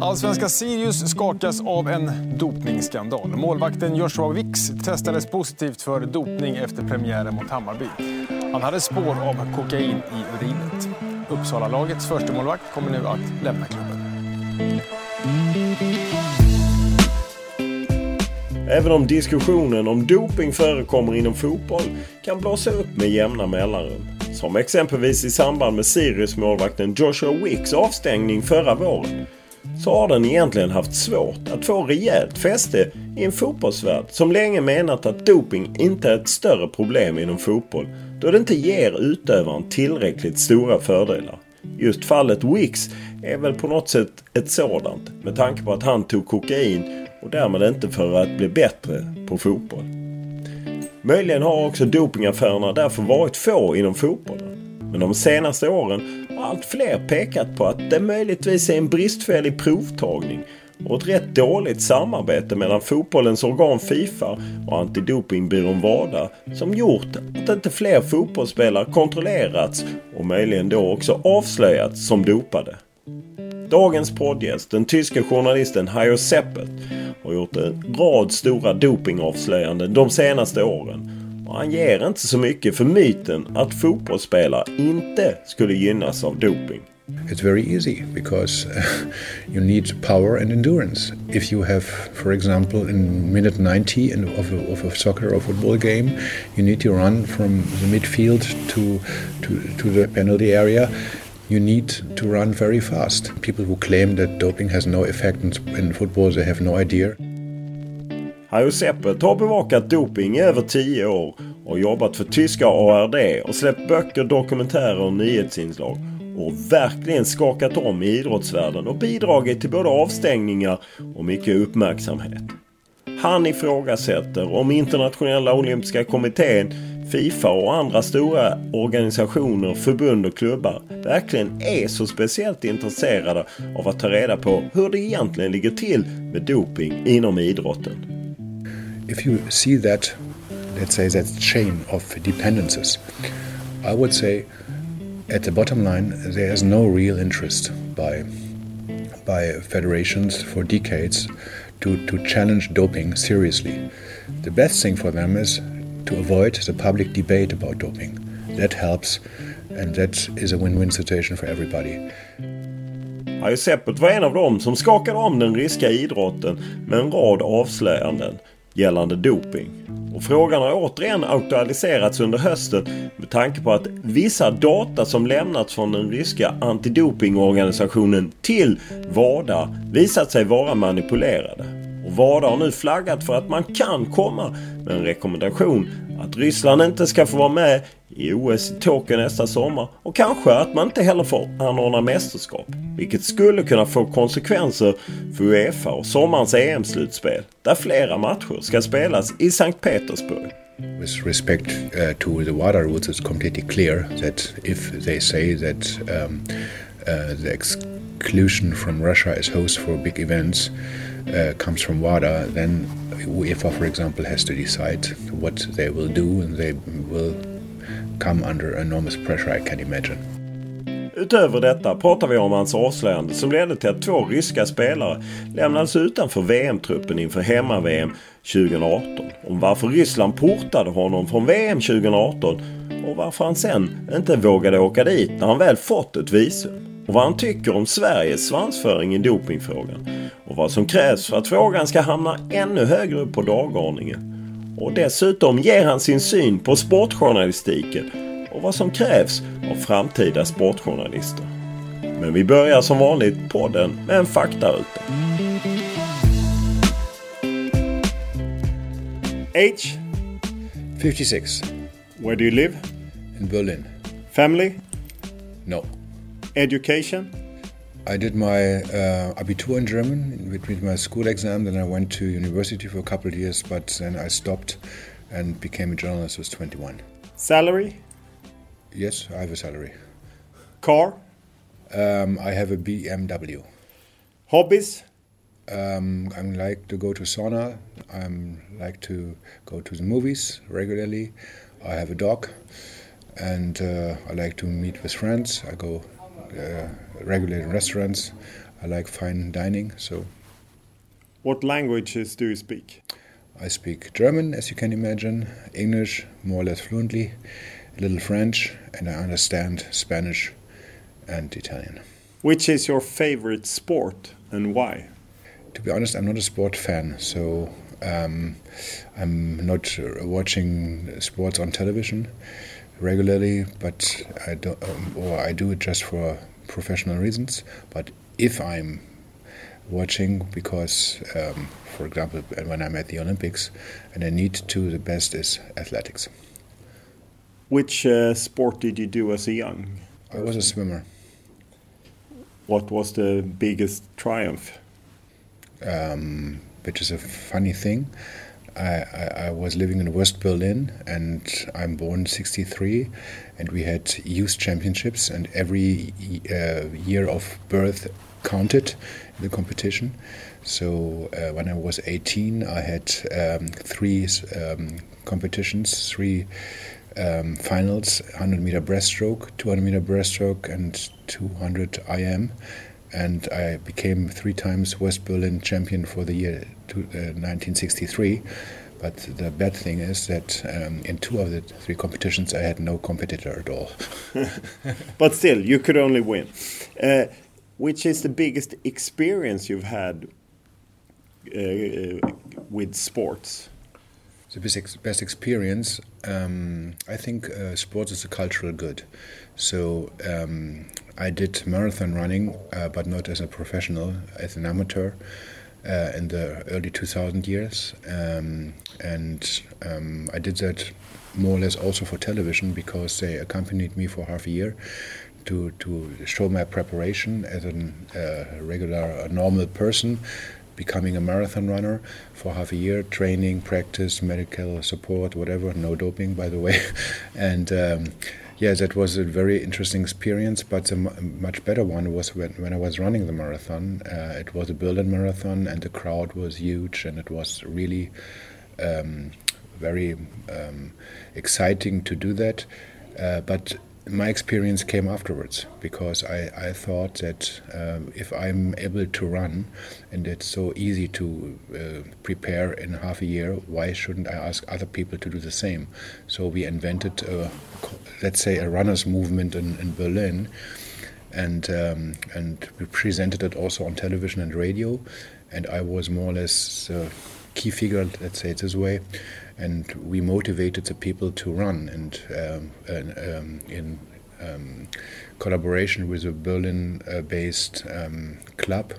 Allsvenska Sirius skakas av en dopningsskandal. Målvakten Joshua Wicks testades positivt för dopning efter premiären mot Hammarby. Han hade spår av kokain i urinet. Uppsalalagets första målvakt kommer nu att lämna klubben. Även om diskussionen om doping förekommer inom fotboll kan blåsa upp med jämna mellanrum. Som exempelvis i samband med Sirius-målvakten Joshua Wicks avstängning förra våren. Så har den egentligen haft svårt att få rejält fäste i en fotbollsvärld som länge menat att doping inte är ett större problem inom fotboll då det inte ger utövaren tillräckligt stora fördelar. Just fallet Wicks är väl på något sätt ett sådant med tanke på att han tog kokain och därmed inte för att bli bättre på fotboll. Möjligen har också dopingaffärerna därför varit få inom fotbollen. Men de senaste åren har allt fler pekat på att det möjligtvis är en bristfällig provtagning och ett rätt dåligt samarbete mellan fotbollens organ Fifa och antidopingbyrån WADA som gjort att inte fler fotbollsspelare kontrollerats och möjligen då också avslöjats som dopade. Dagens poddgäst, den tyske journalisten Hajo Seppelt, har gjort en rad stora dopingavslöjanden de senaste åren. Och han ger inte så mycket för myten att fotbollsspelare inte skulle gynnas av doping. It's very easy because uh, you need power and endurance. If you have, for example, in minute 90 in, of, a, of a soccer or football game, you need to run from the midfield to, to, to the penalty area. You need to run very fast. People who claim that doping has no effect in, in football, they have no idea. Hajo Seppelt har bevakat doping i över 10 år och jobbat för tyska ARD och släppt böcker, dokumentärer och nyhetsinslag och verkligen skakat om i idrottsvärlden och bidragit till både avstängningar och mycket uppmärksamhet. Han ifrågasätter om internationella olympiska kommittén, Fifa och andra stora organisationer, förbund och klubbar verkligen är så speciellt intresserade av att ta reda på hur det egentligen ligger till med doping inom idrotten. If you see that, let's say that chain of dependencies, I would say at the bottom line, there is no real interest by by federations for decades to, to challenge doping seriously. The best thing for them is to avoid the public debate about doping. That helps, and that is a win-win situation for everybody. Seppelt var en av dem som skakade om den ryska idrotten med en rad avslöjanden gällande doping. Och frågan har återigen aktualiserats under hösten med tanke på att vissa data som lämnats från den ryska antidopingorganisationen till WADA visat sig vara manipulerade. Och WADA har nu flaggat för att man kan komma med en rekommendation att Ryssland inte ska få vara med i OS i Tokyo nästa sommar och kanske att man inte heller får anordna mästerskap. Vilket skulle kunna få konsekvenser för Uefa och sommarens EM-slutspel där flera matcher ska spelas i Sankt Petersburg. With respect uh, to the WADA rules, it's completely clear that if they say that um, uh, the exclusion from Russia is host for big events uh, comes from WADA, then UEFA, for example, has to decide what they will do, and they will come under enormous pressure, I can imagine. Utöver detta pratar vi om hans avslöjande som ledde till att två ryska spelare lämnades utanför VM-truppen inför hemma-VM 2018. Om varför Ryssland portade honom från VM 2018 och varför han sen inte vågade åka dit när han väl fått ett visum. Och vad han tycker om Sveriges svansföring i dopingfrågan. Och vad som krävs för att frågan ska hamna ännu högre upp på dagordningen. Och dessutom ger han sin syn på sportjournalistiken och vad som krävs av framtida sportjournalister. Men vi börjar som vanligt podden med en faktaruta. Age? 56. Where do you live? In Berlin. Family? No. Education? I did my uh, Abitur in German between my school exam. Then I went to university for a couple of years, but then I stopped and became a journalist. I was 21. Salary? Yes, I have a salary. Car? Um, I have a BMW. Hobbies? Um, I like to go to sauna. I like to go to the movies regularly. I have a dog, and uh, I like to meet with friends. I go uh, regularly in restaurants. I like fine dining. So, what languages do you speak? I speak German, as you can imagine, English more or less fluently, a little French, and I understand Spanish and Italian. Which is your favorite sport and why? To be honest, I'm not a sport fan, so um, I'm not watching sports on television regularly, but I don't, um, or I do it just for professional reasons. But if I'm watching, because, um, for example, when I'm at the Olympics, and I need to, the best is athletics. Which uh, sport did you do as a young? I was a swimmer. What was the biggest triumph? Um, which is a funny thing. I, I, I, was living in West Berlin and I'm born 63 and we had youth championships and every uh, year of birth counted in the competition. So uh, when I was 18 I had um, three um, competitions, three um, finals 100 meter breaststroke, 200 meter breaststroke, and 200 IM. And I became three times West Berlin champion for the year to, uh, 1963. But the bad thing is that um, in two of the three competitions, I had no competitor at all. but still, you could only win. Uh, which is the biggest experience you've had uh, with sports? the best, best experience, um, I think uh, sports is a cultural good. So um, I did marathon running, uh, but not as a professional, as an amateur. Uh, in the early 2000 years, um, and um, I did that more or less also for television because they accompanied me for half a year to to show my preparation as a uh, regular, a normal person becoming a marathon runner for half a year, training, practice, medical support, whatever, no doping, by the way. and um, yeah, that was a very interesting experience. But the much better one was when, when I was running the marathon. Uh, it was a Berlin marathon, and the crowd was huge, and it was really um, very um, exciting to do that. Uh, but my experience came afterwards because I, I thought that um, if I'm able to run and it's so easy to uh, prepare in half a year, why shouldn't I ask other people to do the same? So we invented, a, let's say, a runners movement in, in Berlin. And um, and we presented it also on television and radio, and I was more or less the key figure, let's say it this way, and we motivated the people to run. And, um, and um, in um, collaboration with a Berlin-based um, club,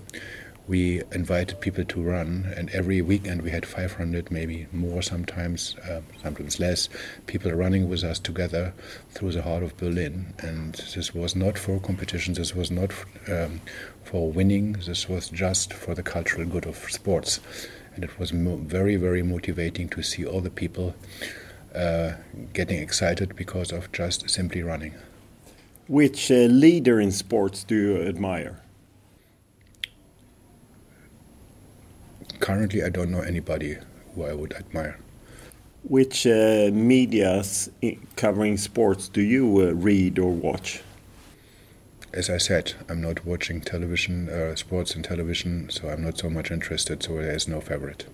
we invited people to run, and every weekend we had 500, maybe more sometimes, uh, sometimes less, people running with us together through the heart of Berlin. And this was not for competition, this was not um, for winning, this was just for the cultural good of sports. And it was very, very motivating to see all the people uh, getting excited because of just simply running. Which uh, leader in sports do you admire? currently, I don't know anybody who I would admire. Which uh, medias covering sports do you uh, read or watch? As I said, I'm not watching television, uh, sports and television, so I'm not so much interested, so there's no favorite.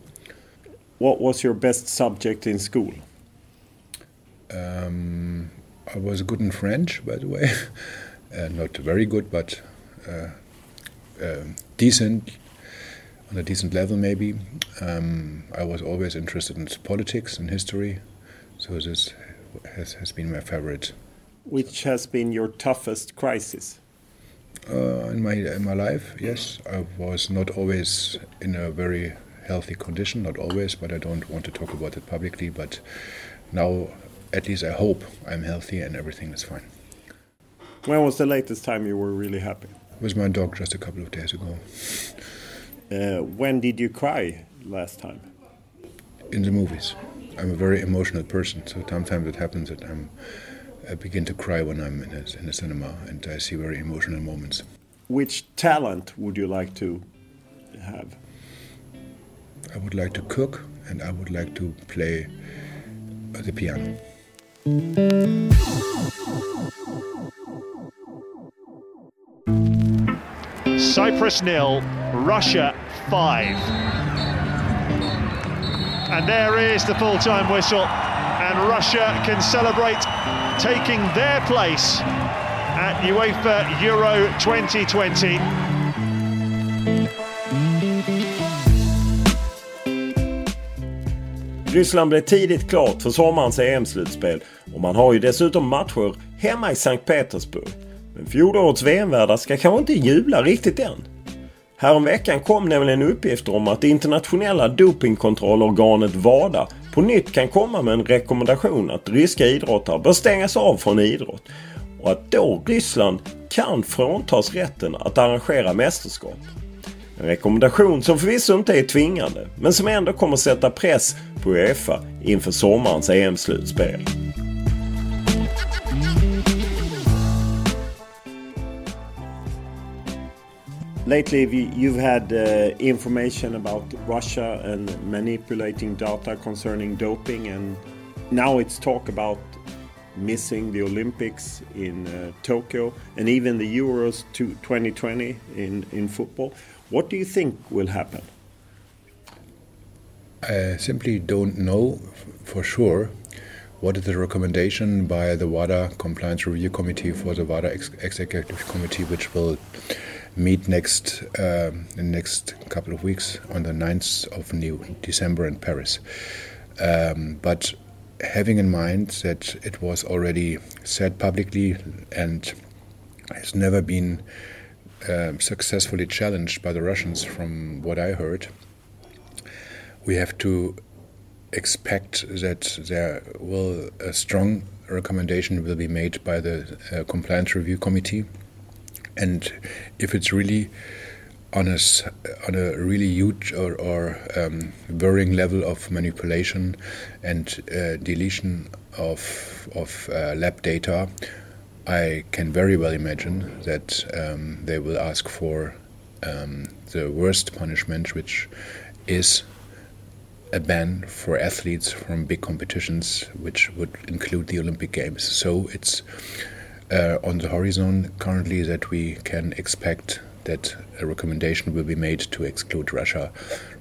What was your best subject in school? Um, I was good in French, by the way. Uh, not very good, but uh, uh, decent on a decent level, maybe. Um, I was always interested in politics and history, so this has, has been my favorite. Which has been your toughest crisis? Uh, in my in my life, yes, I was not always in a very healthy condition, not always, but I don't want to talk about it publicly. But now, at least I hope I'm healthy and everything is fine. When was the latest time you were really happy? With my dog just a couple of days ago. Uh, when did you cry last time? In the movies. I'm a very emotional person, so sometimes it happens that I'm, I begin to cry when I'm in a, in a cinema and I see very emotional moments. Which talent would you like to have? I would like to cook and I would like to play the piano. Cyprus nil, Russia 5. And there is the full-time whistle, and Russia can celebrate taking their place at UEFA Euro 2020. Ryssland blev tidigt klart för sommarens EM-slutspel och man har ju dessutom matcher hemma i Sankt Petersburg. Men fjolårets VM-värdar ska kanske inte jubla riktigt än. Häromveckan kom nämligen uppgifter om att det internationella dopingkontrollorganet WADA på nytt kan komma med en rekommendation att ryska idrottare bör stängas av från idrott och att då Ryssland kan fråntas rätten att arrangera mästerskap. En rekommendation som förvisso inte är tvingande men som ändå kommer sätta press på Uefa inför sommarens EM-slutspel. Lately, you've had uh, information about Russia and manipulating data concerning doping, and now it's talk about missing the Olympics in uh, Tokyo and even the Euros 2020 in, in football. What do you think will happen? I simply don't know for sure what is the recommendation by the WADA Compliance Review Committee for the WADA Ex Executive Committee, which will meet next uh, in next couple of weeks on the 9th of new December in Paris. Um, but having in mind that it was already said publicly and has never been uh, successfully challenged by the Russians, from what I heard, we have to expect that there will a strong recommendation will be made by the uh, compliance review committee and if it's really on a, on a really huge or, or um, varying level of manipulation and uh, deletion of, of uh, lab data, I can very well imagine that um, they will ask for um, the worst punishment, which is a ban for athletes from big competitions, which would include the Olympic Games. So it's uh, on the horizon currently that we can expect that a recommendation will be made to exclude Russia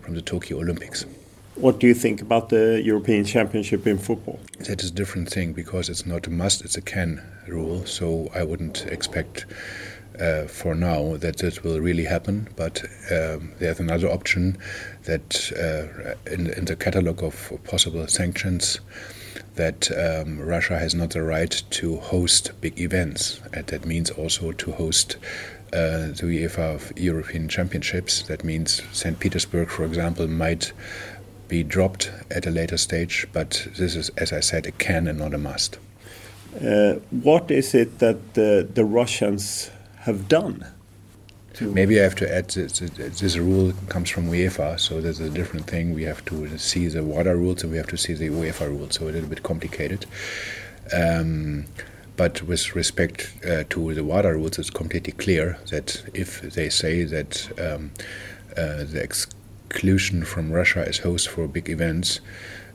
from the Tokyo Olympics. What do you think about the European Championship in football? That is a different thing because it's not a must, it's a can rule. So I wouldn't expect uh, for now that this will really happen. But um, there's another option that uh, in, in, the catalog of possible sanctions that um, Russia has not the right to host big events. And that means also to host uh, the UEFA European Championships. That means St. Petersburg, for example, might be dropped at a later stage, but this is, as I said, a can and not a must. Uh, what is it that the, the Russians have done? Maybe I have to add this, this rule comes from UEFA, so there's a different thing. We have to see the WADA rules and we have to see the UEFA rules, so a little bit complicated. Um, but with respect uh, to the WADA rules, it's completely clear that if they say that um, uh, the exclusion from Russia as host for big events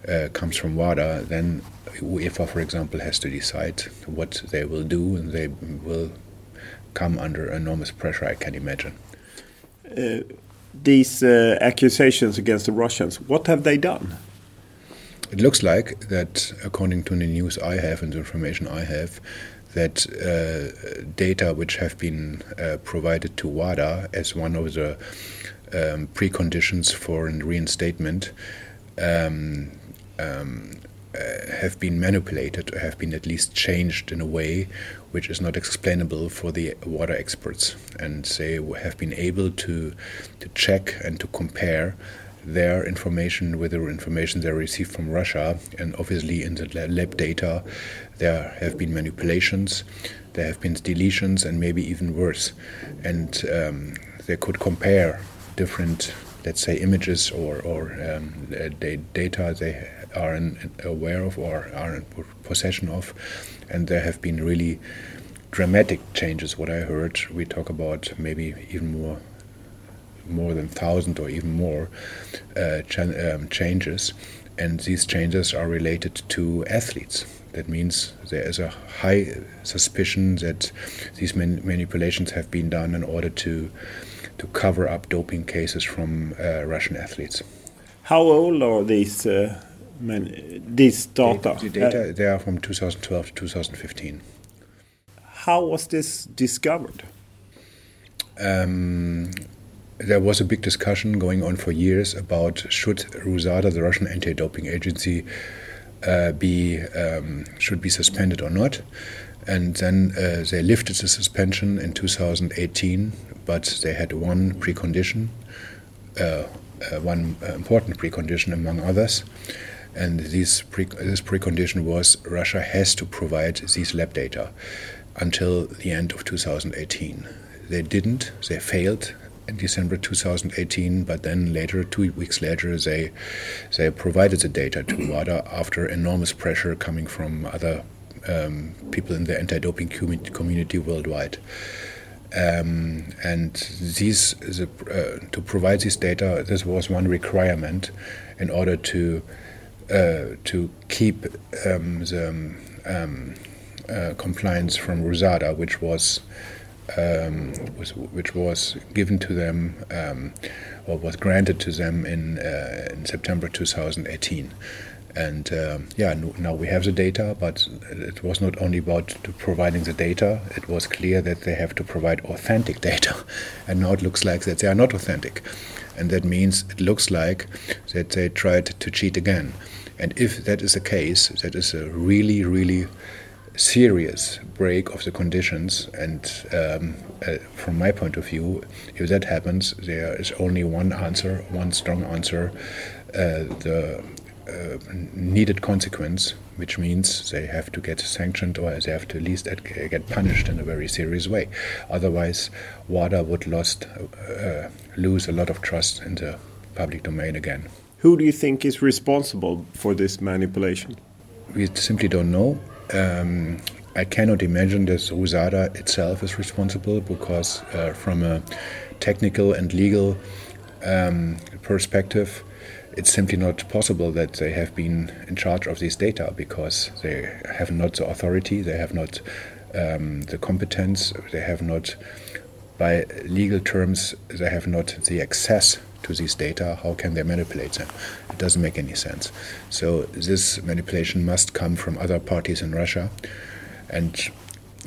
uh, comes from WADA, then UEFA, for example, has to decide what they will do, and they will come under enormous pressure, I can imagine. Uh, these uh, accusations against the Russians, what have they done? It looks like that, according to the news I have and the information I have, that uh, data which have been uh, provided to WADA as one of the um, preconditions for reinstatement um, um, uh, have been manipulated or have been at least changed in a way which is not explainable for the WADA experts. And they have been able to, to check and to compare their information with the information they received from Russia. And obviously, in the lab data, there have been manipulations, there have been deletions, and maybe even worse. And um, they could compare different, let's say, images or, or um, data they are in, aware of or are in possession of, and there have been really dramatic changes. What I heard, we talk about maybe even more, more than thousand or even more uh, ch um, changes, and these changes are related to athletes. That means there is a high suspicion that these man manipulations have been done in order to to cover up doping cases from uh, Russian athletes. How old are these uh, these data? The, the data uh, they are from 2012 to 2015. How was this discovered? Um, there was a big discussion going on for years about should RUSADA, the Russian anti-doping agency, uh, be um, should be suspended or not. And then uh, they lifted the suspension in 2018, but they had one precondition, uh, uh one important precondition among others, and this, pre this precondition was Russia has to provide these lab data until the end of 2018. They didn't, they failed in December 2018, but then later, two weeks later, they, they provided the data to WADA after enormous pressure coming from other um, people in the anti doping community worldwide. Um, and these, the, uh, to provide this data, this was one requirement in order to to keep um, the um, uh, compliance from RUSADA, which was, um, was which was given to them um, or was granted to them in uh, in September 2018. And uh, yeah, now we have the data, but it was not only about providing the data. It was clear that they have to provide authentic data, and now it looks like that they are not authentic, and that means it looks like that they tried to cheat again. And if that is the case, that is a really, really serious break of the conditions. And um, uh, from my point of view, if that happens, there is only one answer, one strong answer. Uh, the uh, needed consequence, which means they have to get sanctioned or they have to at least get punished in a very serious way. Otherwise, WADA would lost, uh, lose a lot of trust in the public domain again. Who do you think is responsible for this manipulation? We simply don't know. Um, I cannot imagine that RUSADA itself is responsible because, uh, from a technical and legal um, perspective, it's simply not possible that they have been in charge of this data because they have not the authority, they have not um, the competence, they have not, by legal terms, they have not the access to these data, how can they manipulate them? It doesn't make any sense. So this manipulation must come from other parties in Russia. And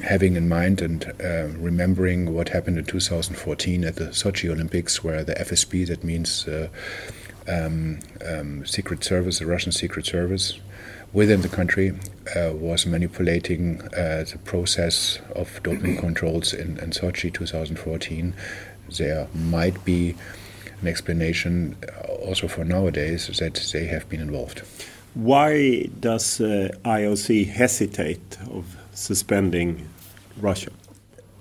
having in mind and uh, remembering what happened in 2014 at the Sochi Olympics, where the FSB, that means uh, um, um, Secret Service, the Russian Secret Service, within the country uh, was manipulating uh, the process of doping controls in, in Sochi 2014. There might be an explanation uh, also for nowadays that they have been involved. Why does uh, IOC hesitate of suspending Russia?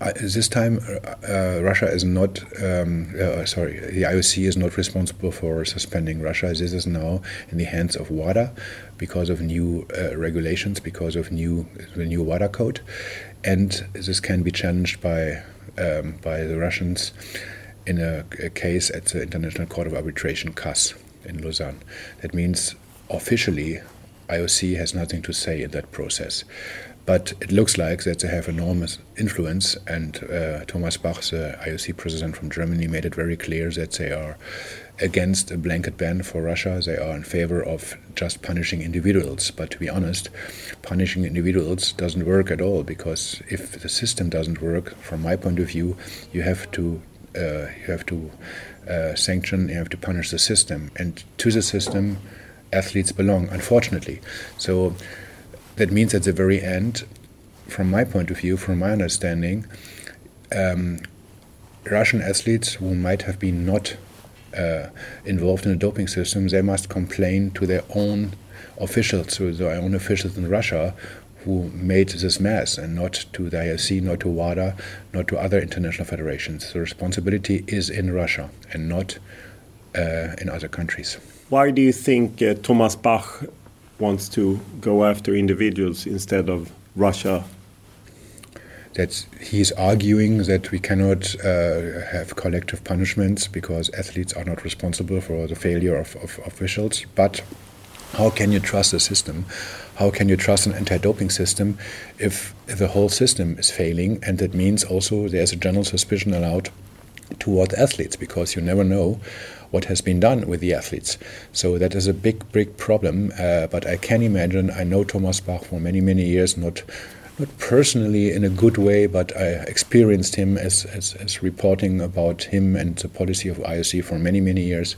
Uh, this time, uh, uh, Russia is not. Um, uh, sorry, the IOC is not responsible for suspending Russia. This is now in the hands of WADA because of new uh, regulations, because of new the new WADA code, and this can be challenged by um, by the Russians in a, a, case at the International Court of Arbitration (CAS) in Lausanne. That means officially, IOC has nothing to say in that process. But it looks like that they have enormous influence, and uh, Thomas Bach, the IOC president from Germany, made it very clear that they are against a blanket ban for Russia. They are in favor of just punishing individuals. But to be honest, punishing individuals doesn't work at all because if the system doesn't work, from my point of view, you have to uh, you have to uh, sanction, you have to punish the system, and to the system, athletes belong. Unfortunately, so that means at the very end, from my point of view, from my understanding, um, Russian athletes who might have been not uh, involved in the doping system, they must complain to their own officials, to their own officials in Russia who made this mess, and not to the IOC, not to WADA, not to other international federations. The responsibility is in Russia and not uh, in other countries. Why do you think uh, Thomas Bach wants to go after individuals instead of Russia. That he's arguing that we cannot uh, have collective punishments because athletes are not responsible for the failure of, of officials. But how can you trust the system? How can you trust an anti-doping system if the whole system is failing? And that means also there's a general suspicion allowed toward athletes because you never know what has been done with the athletes. So that is a big, big problem. Uh, but I can imagine, I know Thomas Bach for many, many years, not not personally in a good way, but I experienced him as, as, as, reporting about him and the policy of IOC for many, many years.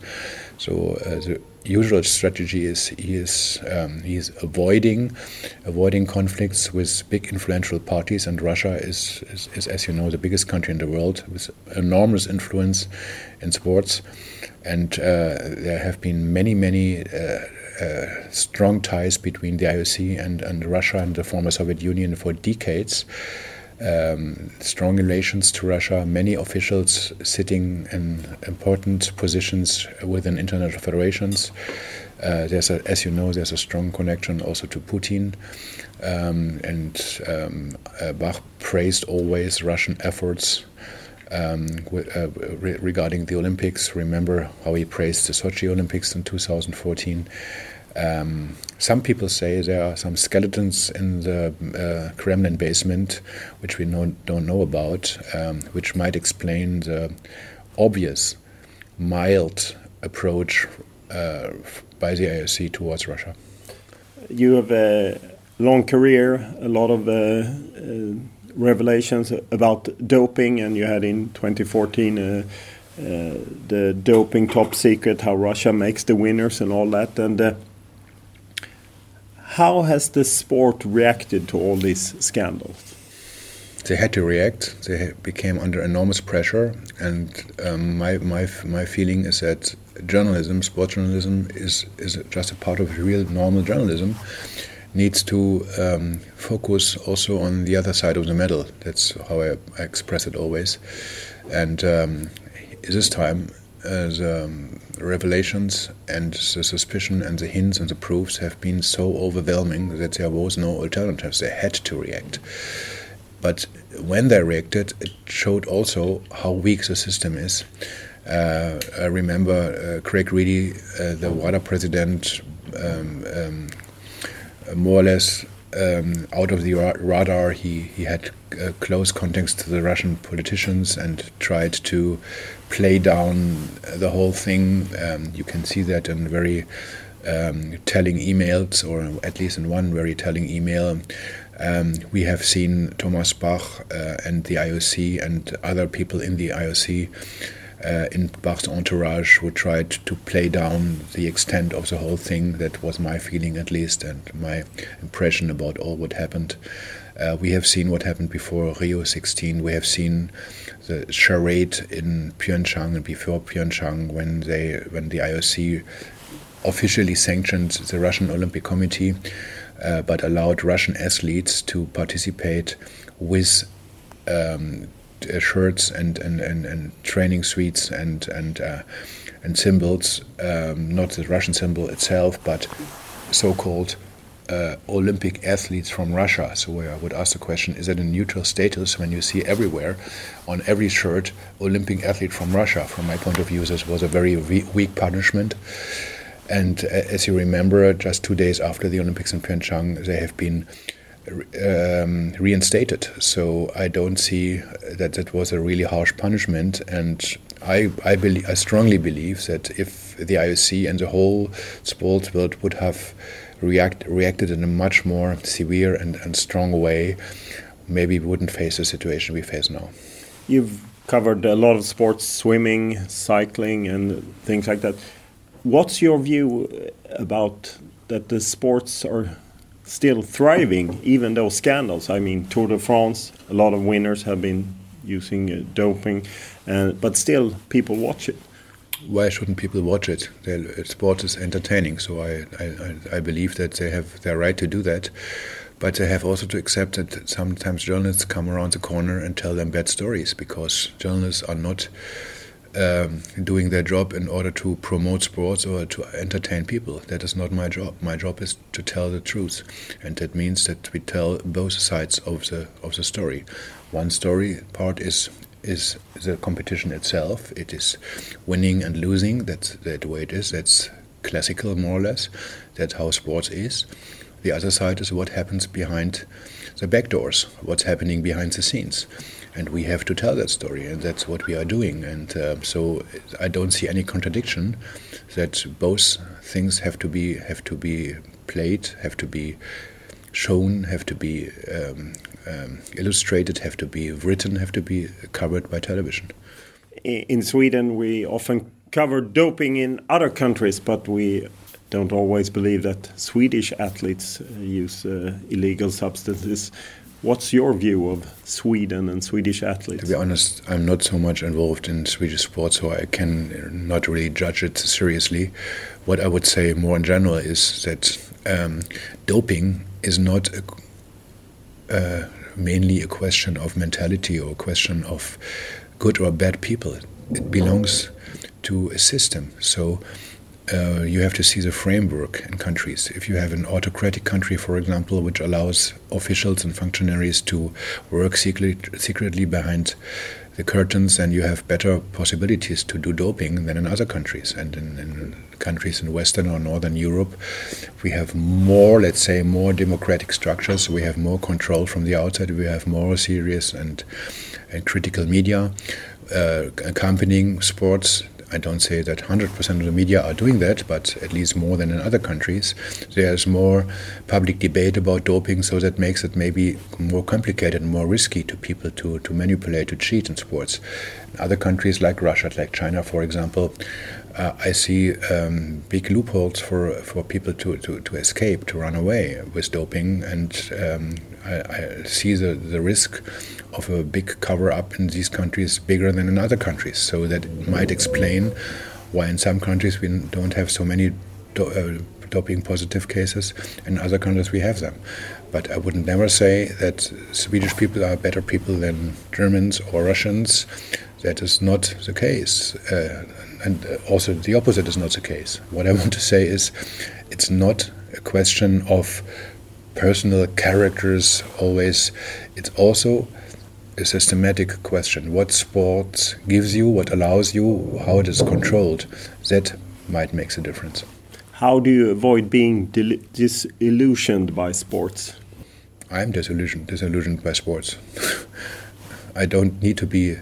So uh, the usual strategy is he is um, is avoiding avoiding conflicts with big influential parties, and Russia is, is, is, as you know, the biggest country in the world with enormous influence in sports and uh, there have been many, many uh, uh, strong ties between the IOC and, and Russia and the former Soviet Union for decades. Um, strong relations to Russia, many officials sitting in important positions within international federations. Uh, there's a, as you know, there's a strong connection also to Putin. Um, and um, uh, Bach praised always Russian efforts um, uh, re regarding the Olympics. Remember how he praised the Sochi Olympics in 2014. Um, some people say there are some skeletons in the uh, Kremlin basement, which we don't know about, um, which might explain the obvious, mild approach uh, by the IOC towards Russia. You have a long career, a lot of uh, uh revelations about doping, and you had in 2014 uh, uh, the doping top secret, how Russia makes the winners and all that. And uh, how has the sport reacted to all these scandals? They had to react. They became under enormous pressure, and um, my my my feeling is that journalism, sports journalism, is is just a part of real normal journalism needs to um, focus also on the other side of the medal. That's how I, I express it always. And um, this time, the um, revelations and the suspicion and the hints and the proofs have been so overwhelming that there was no alternatives. They had to react. But when they reacted, it showed also how weak the system is. Uh, I remember uh, Craig Reedie, uh, the WADA president, um, um, more or less um, out of the radar. He, he had close contacts to the Russian politicians and tried to play down the whole thing. Um, you can see that in very um, telling emails, or at least in one very telling email. Um, we have seen Thomas Bach uh, and the IOC and other people in the IOC uh, in Bach's entourage who tried to play down the extent of the whole thing. That was my feeling, at least, and my impression about all what happened. Uh, we have seen what happened before Rio 16. We have seen the charade in Pyeongchang and before Pyeongchang when they when the IOC officially sanctioned the Russian Olympic Committee, uh, but allowed Russian athletes to participate with um, uh, shirts and, and, and, and, training suites and and uh, and symbols, um, not the Russian symbol itself, but so-called uh, Olympic athletes from Russia. So where I would ask the question: Is it a neutral status when you see everywhere, on every shirt, Olympic athlete from Russia? From my point of view, this was a very weak punishment. And uh, as you remember, just two days after the Olympics in Pyeongchang, they have been um, reinstated. So I don't see that that was a really harsh punishment. And I, I, believe, I strongly believe that if the IOC and the whole sports world would have react, reacted in a much more severe and, and strong way, maybe we wouldn't face the situation we face now. You've covered a lot of sports, swimming, cycling, and things like that. What's your view about that the sports are still thriving, even though scandals. I mean, Tour de France, a lot of winners have been using uh, doping, uh, but still people watch it. Why shouldn't people watch it? The sport is entertaining, so I, I, I believe that they have their right to do that. But they have also to accept that sometimes journalists come around the corner and tell them bad stories because journalists are not um, doing their job in order to promote sports or to entertain people. That is not my job. My job is to tell the truth, and that means that we tell both sides of the of the story. One story part is is the competition itself. It is winning and losing. That's the way it is. That's classical, more or less. That's how sports is. The other side is what happens behind the back doors, what's happening behind the scenes and we have to tell that story, and that's what we are doing. And uh, so I don't see any contradiction that both things have to be have to be played, have to be shown, have to be um, um, illustrated, have to be written, have to be covered by television. In Sweden, we often cover doping in other countries, but we don't always believe that Swedish athletes uh, use uh, illegal substances. What's your view of Sweden and Swedish athletes? To be honest, I'm not so much involved in Swedish sports, so I can not really judge it seriously. What I would say more in general is that um, doping is not a, uh, mainly a question of mentality or a question of good or bad people. It belongs to a system. So uh, you have to see the framework in countries. If you have an autocratic country, for example, which allows officials and functionaries to work secret, secretly behind the curtains, and you have better possibilities to do doping than in other countries. And in, in countries in Western or Northern Europe, we have more, let's say, more democratic structures. We have more control from the outside. We have more serious and, and critical media uh, accompanying sports I don't say that 100% of the media are doing that, but at least more than in other countries. There's more public debate about doping, so that makes it maybe more complicated and more risky to people to, to manipulate, to cheat in sports. Other countries like Russia, like China, for example, uh, I see um, big loopholes for, for people to, to, to escape, to run away with doping, and um, I, I, see the, the risk of a big cover up in these countries bigger than in other countries. So that might explain why in some countries we don't have so many do, uh, doping positive cases, in other countries we have them. But I would never say that Swedish people are better people than Germans or Russians. That is not the case. Uh, and also the opposite is not the case. What I want to say is it's not a question of personal characters always, it's also a systematic question. What sports gives you, what allows you, how it is controlled, that might make a difference. How do you avoid being disillusioned by sports? I'm disillusioned, disillusioned by sports. I don't need to be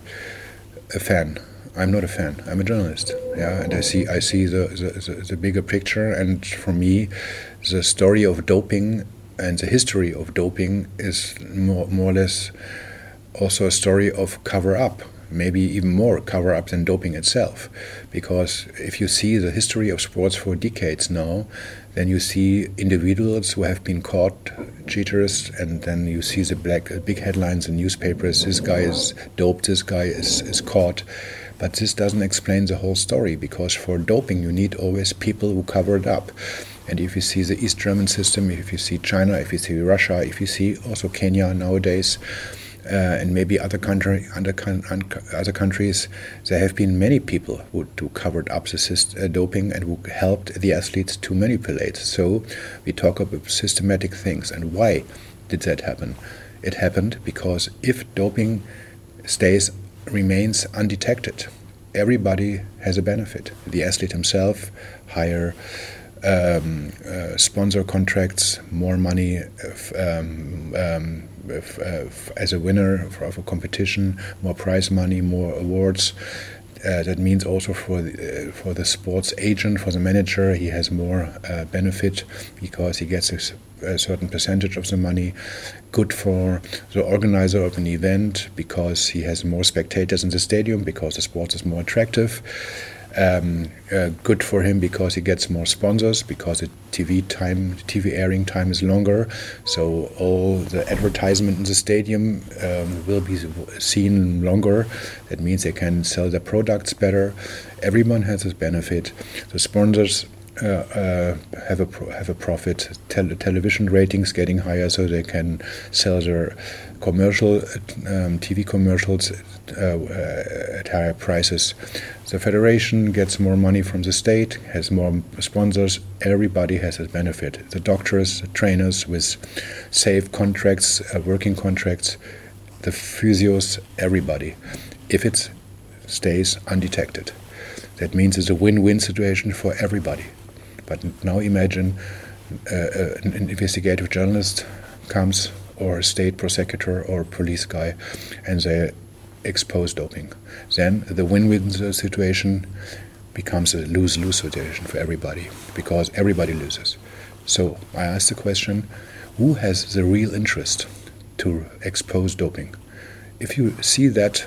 a fan. I'm not a fan. I'm a journalist. Yeah, and I see I see the, the, the bigger picture. And for me, the story of doping and the history of doping is more more or less also a story of cover up. maybe even more cover up than doping itself. Because if you see the history of sports for decades now, then you see individuals who have been caught cheaters, and then you see the black uh, big headlines in newspapers: "This guy is doped. This guy is, is caught." But this doesn't explain the whole story because for doping you need always people who cover it up. And if you see the East German system, if you see China, if you see Russia, if you see also Kenya nowadays, uh, and maybe other country, other, other countries, there have been many people who, who covered up the syst- uh, doping and who helped the athletes to manipulate. So we talk about systematic things. And why did that happen? It happened because if doping stays remains undetected, everybody has a benefit. The athlete himself, higher um, uh, sponsor contracts, more money um, um, uh, as a winner of a competition, more prize money, more awards. Uh, that means also for the, uh, for the sports agent, for the manager, he has more uh, benefit because he gets a, a, certain percentage of the money. Good for the organizer of an event because he has more spectators in the stadium because the sport is more attractive um, uh, good for him because he gets more sponsors because the TV time, TV airing time is longer. So all the advertisement in the stadium um, will be seen longer. That means they can sell their products better. Everyone has this benefit. The sponsors uh, uh, have a have a profit. Tel- television ratings getting higher, so they can sell their commercial um, TV commercials uh, uh, at higher prices. The federation gets more money from the state, has more sponsors. Everybody has a benefit. The doctors, the trainers with safe contracts, uh, working contracts, the physios, everybody. If it stays undetected, that means it's a win-win situation for everybody. But now imagine uh, uh an investigative journalist comes or a state prosecutor or a police guy and they expose doping. Then the win win situation becomes a lose lose situation for everybody because everybody loses. So I ask the question who has the real interest to expose doping? If you see that,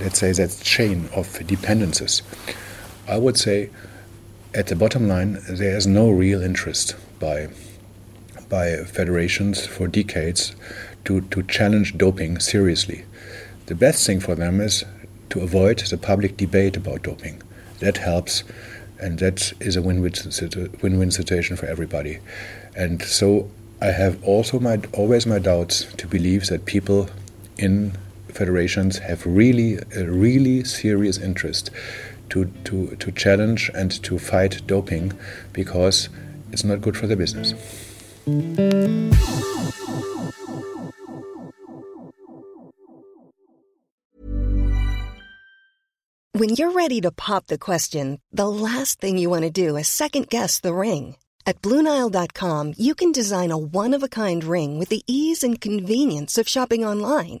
let's say, that chain of dependencies, I would say at the bottom line, there is no real interest by by federations for decades to, to challenge doping seriously. The best thing for them is to avoid the public debate about doping. That helps, and that is a win-win, win-win situation for everybody. And so I have also my always my doubts to believe that people in federations have really a really serious interest to, to, to challenge and to fight doping because it's not good for the business. When you're ready to pop the question, the last thing you want to do is second guess the ring. At Bluenile.com, you can design a one of a kind ring with the ease and convenience of shopping online.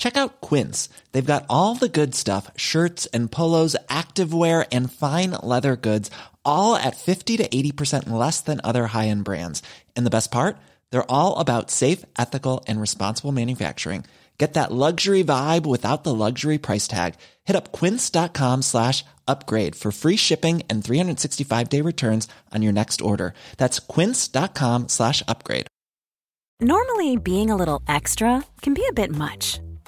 Check out Quince. They've got all the good stuff shirts and polos, activewear, and fine leather goods, all at 50 to 80% less than other high end brands. And the best part? They're all about safe, ethical, and responsible manufacturing. Get that luxury vibe without the luxury price tag. Hit up quince.com slash upgrade for free shipping and 365 day returns on your next order. That's quince.com slash upgrade. Normally, being a little extra can be a bit much,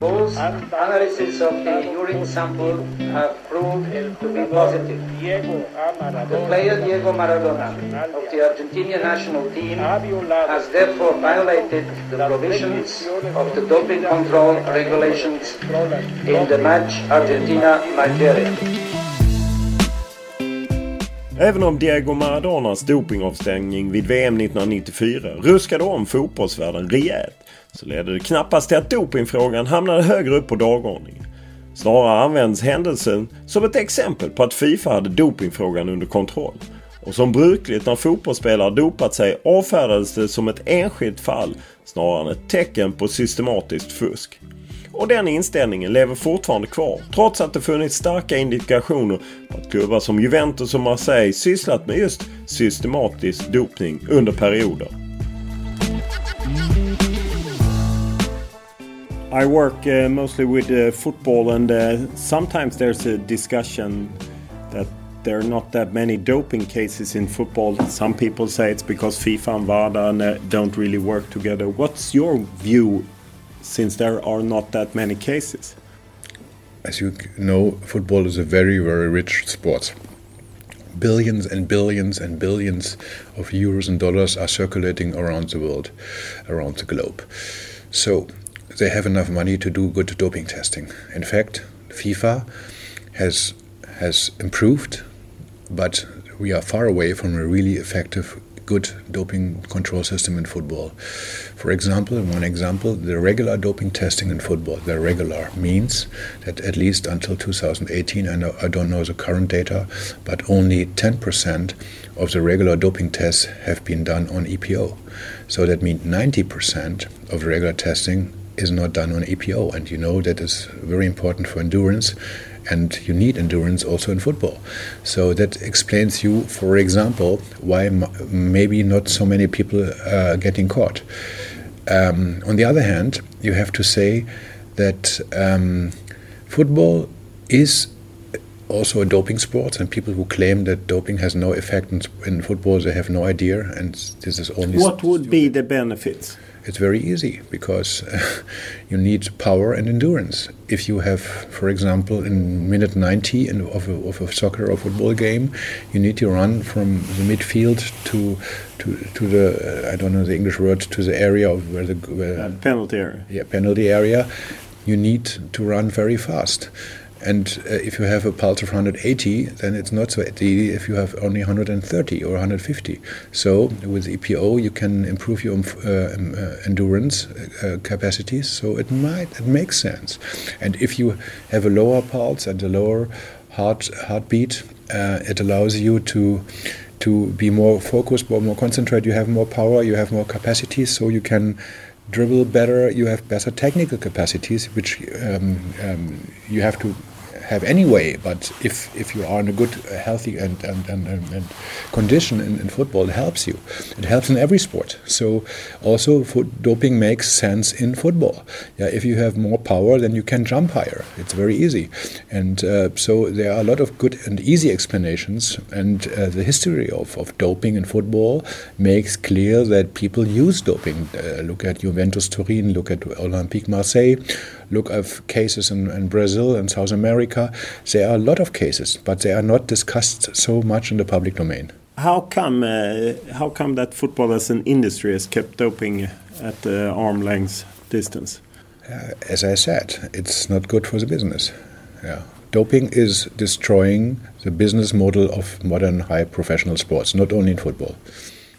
Both analysis of the urine sample have proved to be positive. The player Diego Maradona of the Argentina national team has therefore violated the provisions of the doping control regulations in the match Argentina-Nigeria. Även om Diego Maradonas dopingavstängning vid VM 1994 ruskade om fotbollsvärlden rejält så ledde det knappast till att dopingfrågan hamnade högre upp på dagordningen. Snarare används händelsen som ett exempel på att Fifa hade dopingfrågan under kontroll. Och som brukligt när fotbollsspelare dopat sig avfärdades det som ett enskilt fall snarare än ett tecken på systematiskt fusk. Och den inställningen lever fortfarande kvar trots att det funnits starka indikationer på att klubbar som Juventus och Marseille sysslat med just systematisk dopning under perioder. I work uh, mostly with uh, football, and uh, sometimes there's a discussion that there are not that many doping cases in football. Some people say it's because FIFA and WADA don't really work together. What's your view since there are not that many cases? As you know, football is a very, very rich sport. Billions and billions and billions of euros and dollars are circulating around the world, around the globe. So they have enough money to do good doping testing. In fact, FIFA has has improved, but we are far away from a really effective good doping control system in football. For example, one example, the regular doping testing in football, the regular means that at least until 2018, I, I don't know the current data, but only 10% of the regular doping tests have been done on EPO. So that means 90% of regular testing is not done on EPO, and you know that is very important for endurance and you need endurance also in football. So that explains you, for example, why m- maybe not so many people are getting caught. Um, on the other hand, you have to say that um, football is also a doping sport, and people who claim that doping has no effect in, in football, they have no idea, and this is only. What would be the benefits? It's very easy because uh, you need power and endurance. If you have, for example, in minute 90 in, of, a, of a soccer or football game, you need to run from the midfield to to to the uh, I don't know the English word to the area of where the where, uh, penalty area. Yeah, penalty area. You need to run very fast. And uh, if you have a pulse of 180, then it's not so easy if you have only 130 or 150. So with EPO, you can improve your um, uh, endurance uh, capacities. So it might it makes sense. And if you have a lower pulse and a lower heart heartbeat, uh, it allows you to to be more focused, more, more concentrated. You have more power, you have more capacity, so you can dribble better, you have better technical capacities, which um, um, you have to have anyway. But if, if you are in a good, uh, healthy, and, and, and, and condition in, in, football, it helps you. It helps in every sport. So also, doping makes sense in football. Yeah, if you have more power, then you can jump higher. It's very easy, and uh, so there are a lot of good and easy explanations. And uh, the history of, of doping in football makes clear that people use doping. Uh, look at Juventus Turin. Look at Olympique Marseille look at cases in, in, Brazil and South America, there are a lot of cases, but they are not discussed so much in the public domain. How come? Uh, how come that football as an industry has kept doping at the arm length distance? Uh, as I said, it's not good for the business. Yeah. Doping is destroying the business model of modern high professional sports, not only in football.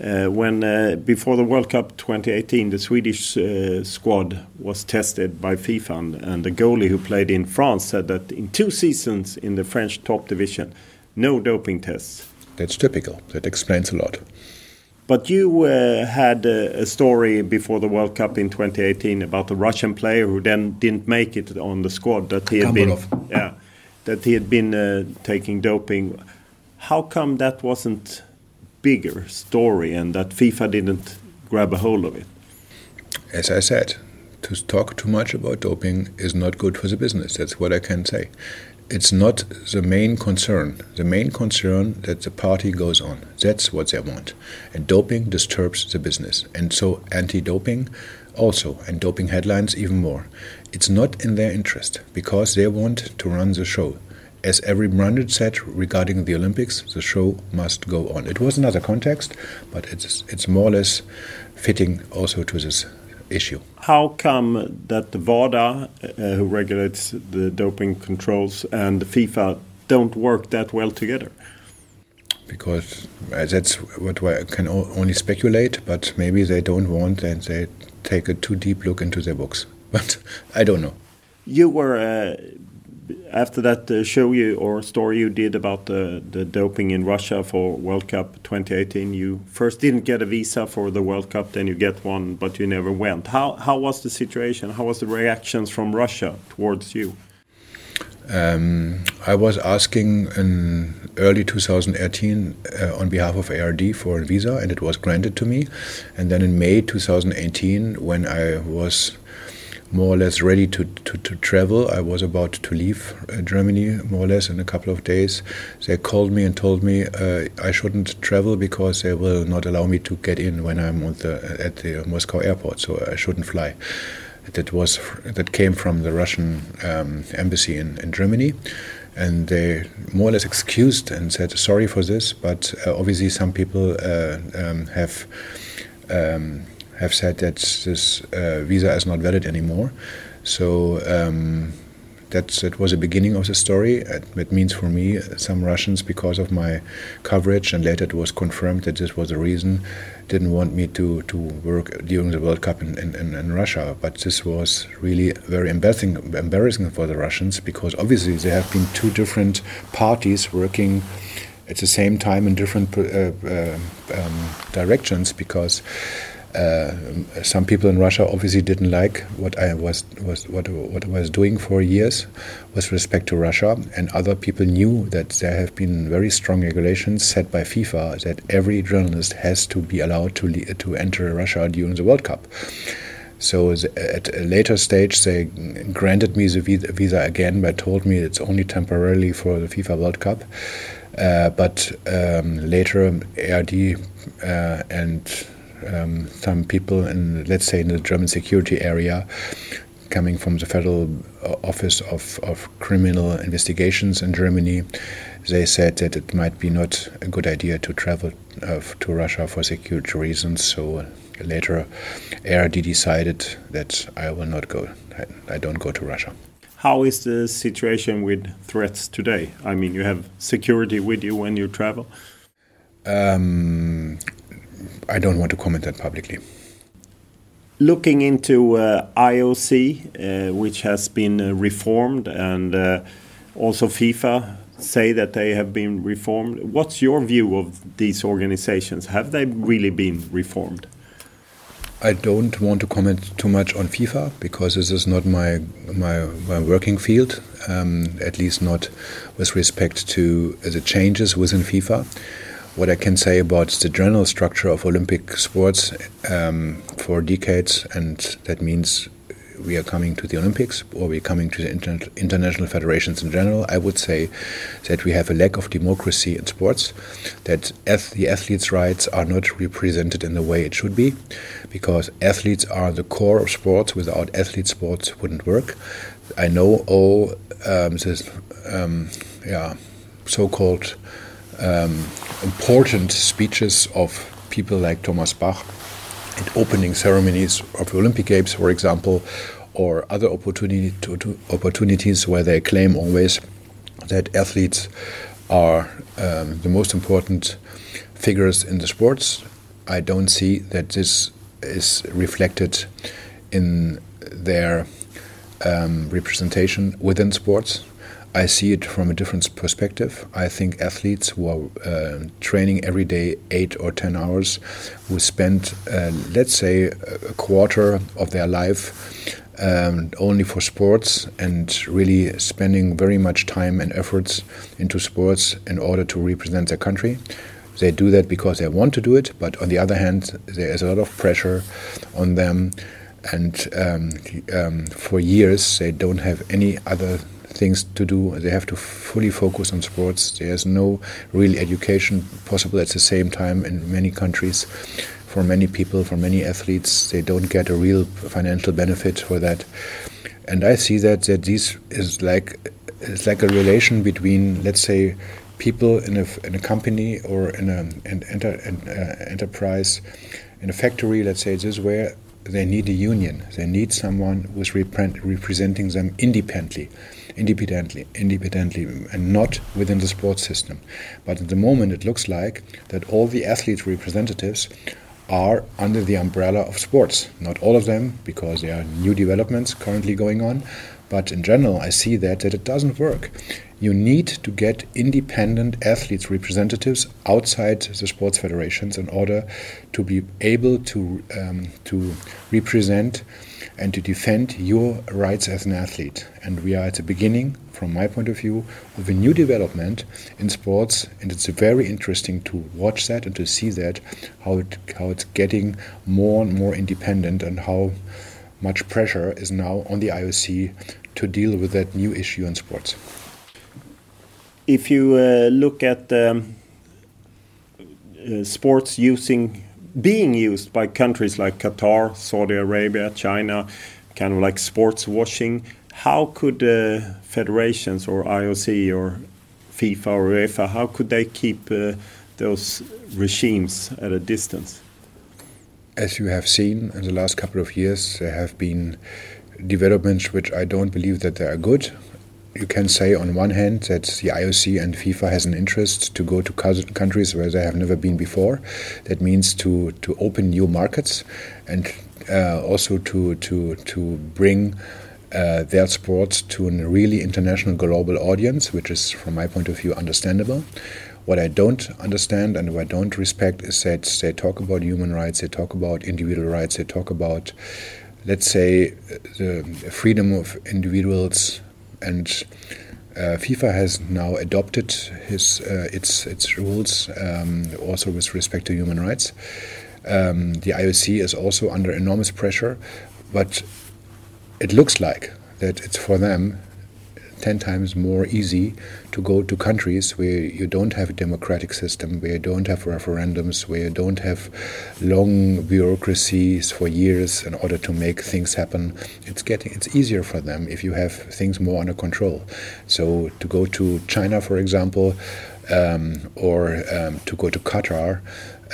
Uh, when uh, before the World Cup 2018, the Swedish uh, squad was tested by FIFA, and, the goalie who played in France said that in two seasons in the French top division, no doping tests. That's typical. That explains a lot. But you uh, had a, a, story before the World Cup in 2018 about a Russian player who then didn't make it on the squad that he had Kambolov. been, yeah, that he had been uh, taking doping. How come that wasn't? Bigger story and that FIFA didn't grab a hold of it? As I said, to talk too much about doping is not good for the business. That's what I can say. It's not the main concern. The main concern that the party goes on. That's what they want. And doping disturbs the business. And so anti-doping also, and doping headlines even more. It's not in their interest because they want to run the show. As Avery Brundage said regarding the Olympics, the show must go on. It was another context, but it's it's more or less fitting also to this issue. How come that the WADA, uh, who regulates the doping controls, and the FIFA don't work that well together? Because uh, that's what I can only speculate, but maybe they don't want and they take a too deep look into their books. But I don't know. You were uh, after that uh, show you or story you did about the, the doping in Russia for World Cup 2018, you first didn't get a visa for the World Cup, then you get one, but you never went. How how was the situation? How was the reactions from Russia towards you? Um, I was asking in early 2018 uh, on behalf of ARD for a visa, and it was granted to me. And then in May 2018, when I was more or less ready to, to, to travel. I was about to leave uh, Germany more or less in a couple of days. They called me and told me uh, I shouldn't travel because they will not allow me to get in when I'm the, at the Moscow airport, so I shouldn't fly. That was that came from the Russian um, embassy in, in Germany and they more or less excused and said sorry for this, but uh, obviously some people uh, um, have um, have said that this uh, visa is not valid anymore. So um, that's that was the beginning of the story. It, means for me some Russians, because of my coverage, and later it was confirmed that this was the reason, didn't want me to, to work during the World Cup in, in, in Russia. But this was really very embarrassing, embarrassing for the Russians because obviously there have been two different parties working at the same time in different uh, uh, um, directions because uh, some people in Russia obviously didn't like what I was, was what, what I was doing for years with respect to Russia, and other people knew that there have been very strong regulations set by FIFA that every journalist has to be allowed to to enter Russia during the World Cup. So at a later stage, they granted me the visa again, but told me it's only temporarily for the FIFA World Cup. Uh, but um, later, ARD uh, and um, some people in, let's say, in the German security area, coming from the Federal Office of, of Criminal Investigations in Germany, they said that it might be not a good idea to travel uh, to Russia for security reasons. So later, ARD decided that I will not go. I, I don't go to Russia. How is the situation with threats today? I mean, you have security with you when you travel. Um, I don't want to comment that publicly. Looking into uh, IOC, uh, which has been uh, reformed, and uh, also FIFA say that they have been reformed. What's your view of these organizations? Have they really been reformed? I don't want to comment too much on FIFA because this is not my my, my working field, um, at least not with respect to the changes within FIFA what I can say about the general structure of Olympic sports um, for decades, and that means we are coming to the Olympics or we're coming to the inter international federations in general, I would say that we have a lack of democracy in sports, that the athletes' rights are not represented in the way it should be, because athletes are the core of sports. Without athletes, sports wouldn't work. I know all um, this, um, yeah, so-called um, important speeches of people like Thomas Bach at opening ceremonies of Olympic Games, for example, or other opportunity to, to opportunities where they claim always that athletes are um, the most important figures in the sports. I don't see that this is reflected in their um, representation within sports. I see it from a different perspective. I think athletes who are uh, training every day eight or ten hours, who spend, uh, let's say, a quarter of their life um, only for sports and really spending very much time and efforts into sports in order to represent their country. They do that because they want to do it, but on the other hand, there is a lot of pressure on them, and um, um, for years they don't have any other things to do. They have to fully focus on sports. There's no real education possible at the same time in many countries for many people, for many athletes. They don't get a real financial benefit for that. And I see that that this is like it's like a relation between, let's say, people in a, in a company or in a, an, enter, an uh, enterprise, in a factory, let's say this, is where they need a union. They need someone who's repre- representing them independently, independently, independently, and not within the sports system. But at the moment, it looks like that all the athletes' representatives are under the umbrella of sports. Not all of them, because there are new developments currently going on. But in general, I see that that it doesn't work. You need to get independent athletes representatives outside the sports federations in order to be able to um, to represent and to defend your rights as an athlete. And we are at the beginning, from my point of view, of a new development in sports, and it's very interesting to watch that and to see that how it how it's getting more and more independent and how much pressure is now on the IOC to deal with that new issue in sports. If you uh, look at um, uh, sports using being used by countries like Qatar, Saudi Arabia, China, kind of like sports washing, how could uh, federations or IOC or FIFA or UEFA, how could they keep uh, those regimes at a distance? As you have seen in the last couple of years, there have been developments which I don't believe that they are good. You can say on one hand that the IOC and FIFA has an interest to go to countries where they have never been before. That means to to open new markets and uh, also to to to bring. Uh, their sports to a really international global audience, which is, from my point of view, understandable. What I don't understand and what I don't respect is that they talk about human rights, they talk about individual rights, they talk about let's say, the freedom of individuals and uh, FIFA has now adopted his uh, its its rules um, also with respect to human rights. Um, the IOC is also under enormous pressure, but it looks like that it's for them 10 times more easy to go to countries where you don't have a democratic system, where you don't have referendums, where you don't have long bureaucracies for years in order to make things happen. It's getting it's easier for them if you have things more under control. So to go to China, for example, um, or um, to go to Qatar,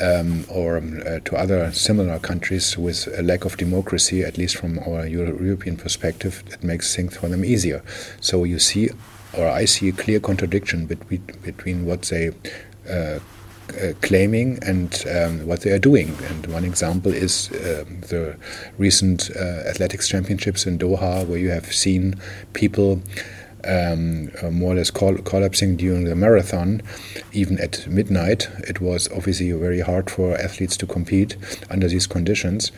um, or um, uh, to other similar countries with a lack of democracy, at least from our Euro European perspective, that makes things for them easier. So you see, or I see a clear contradiction between, between what they uh, uh, claiming and um, what they are doing. And one example is uh, the recent uh, athletics championships in Doha, where you have seen people um, uh, more or less coll collapsing during the marathon, even at midnight. It was obviously very hard for athletes to compete under these conditions.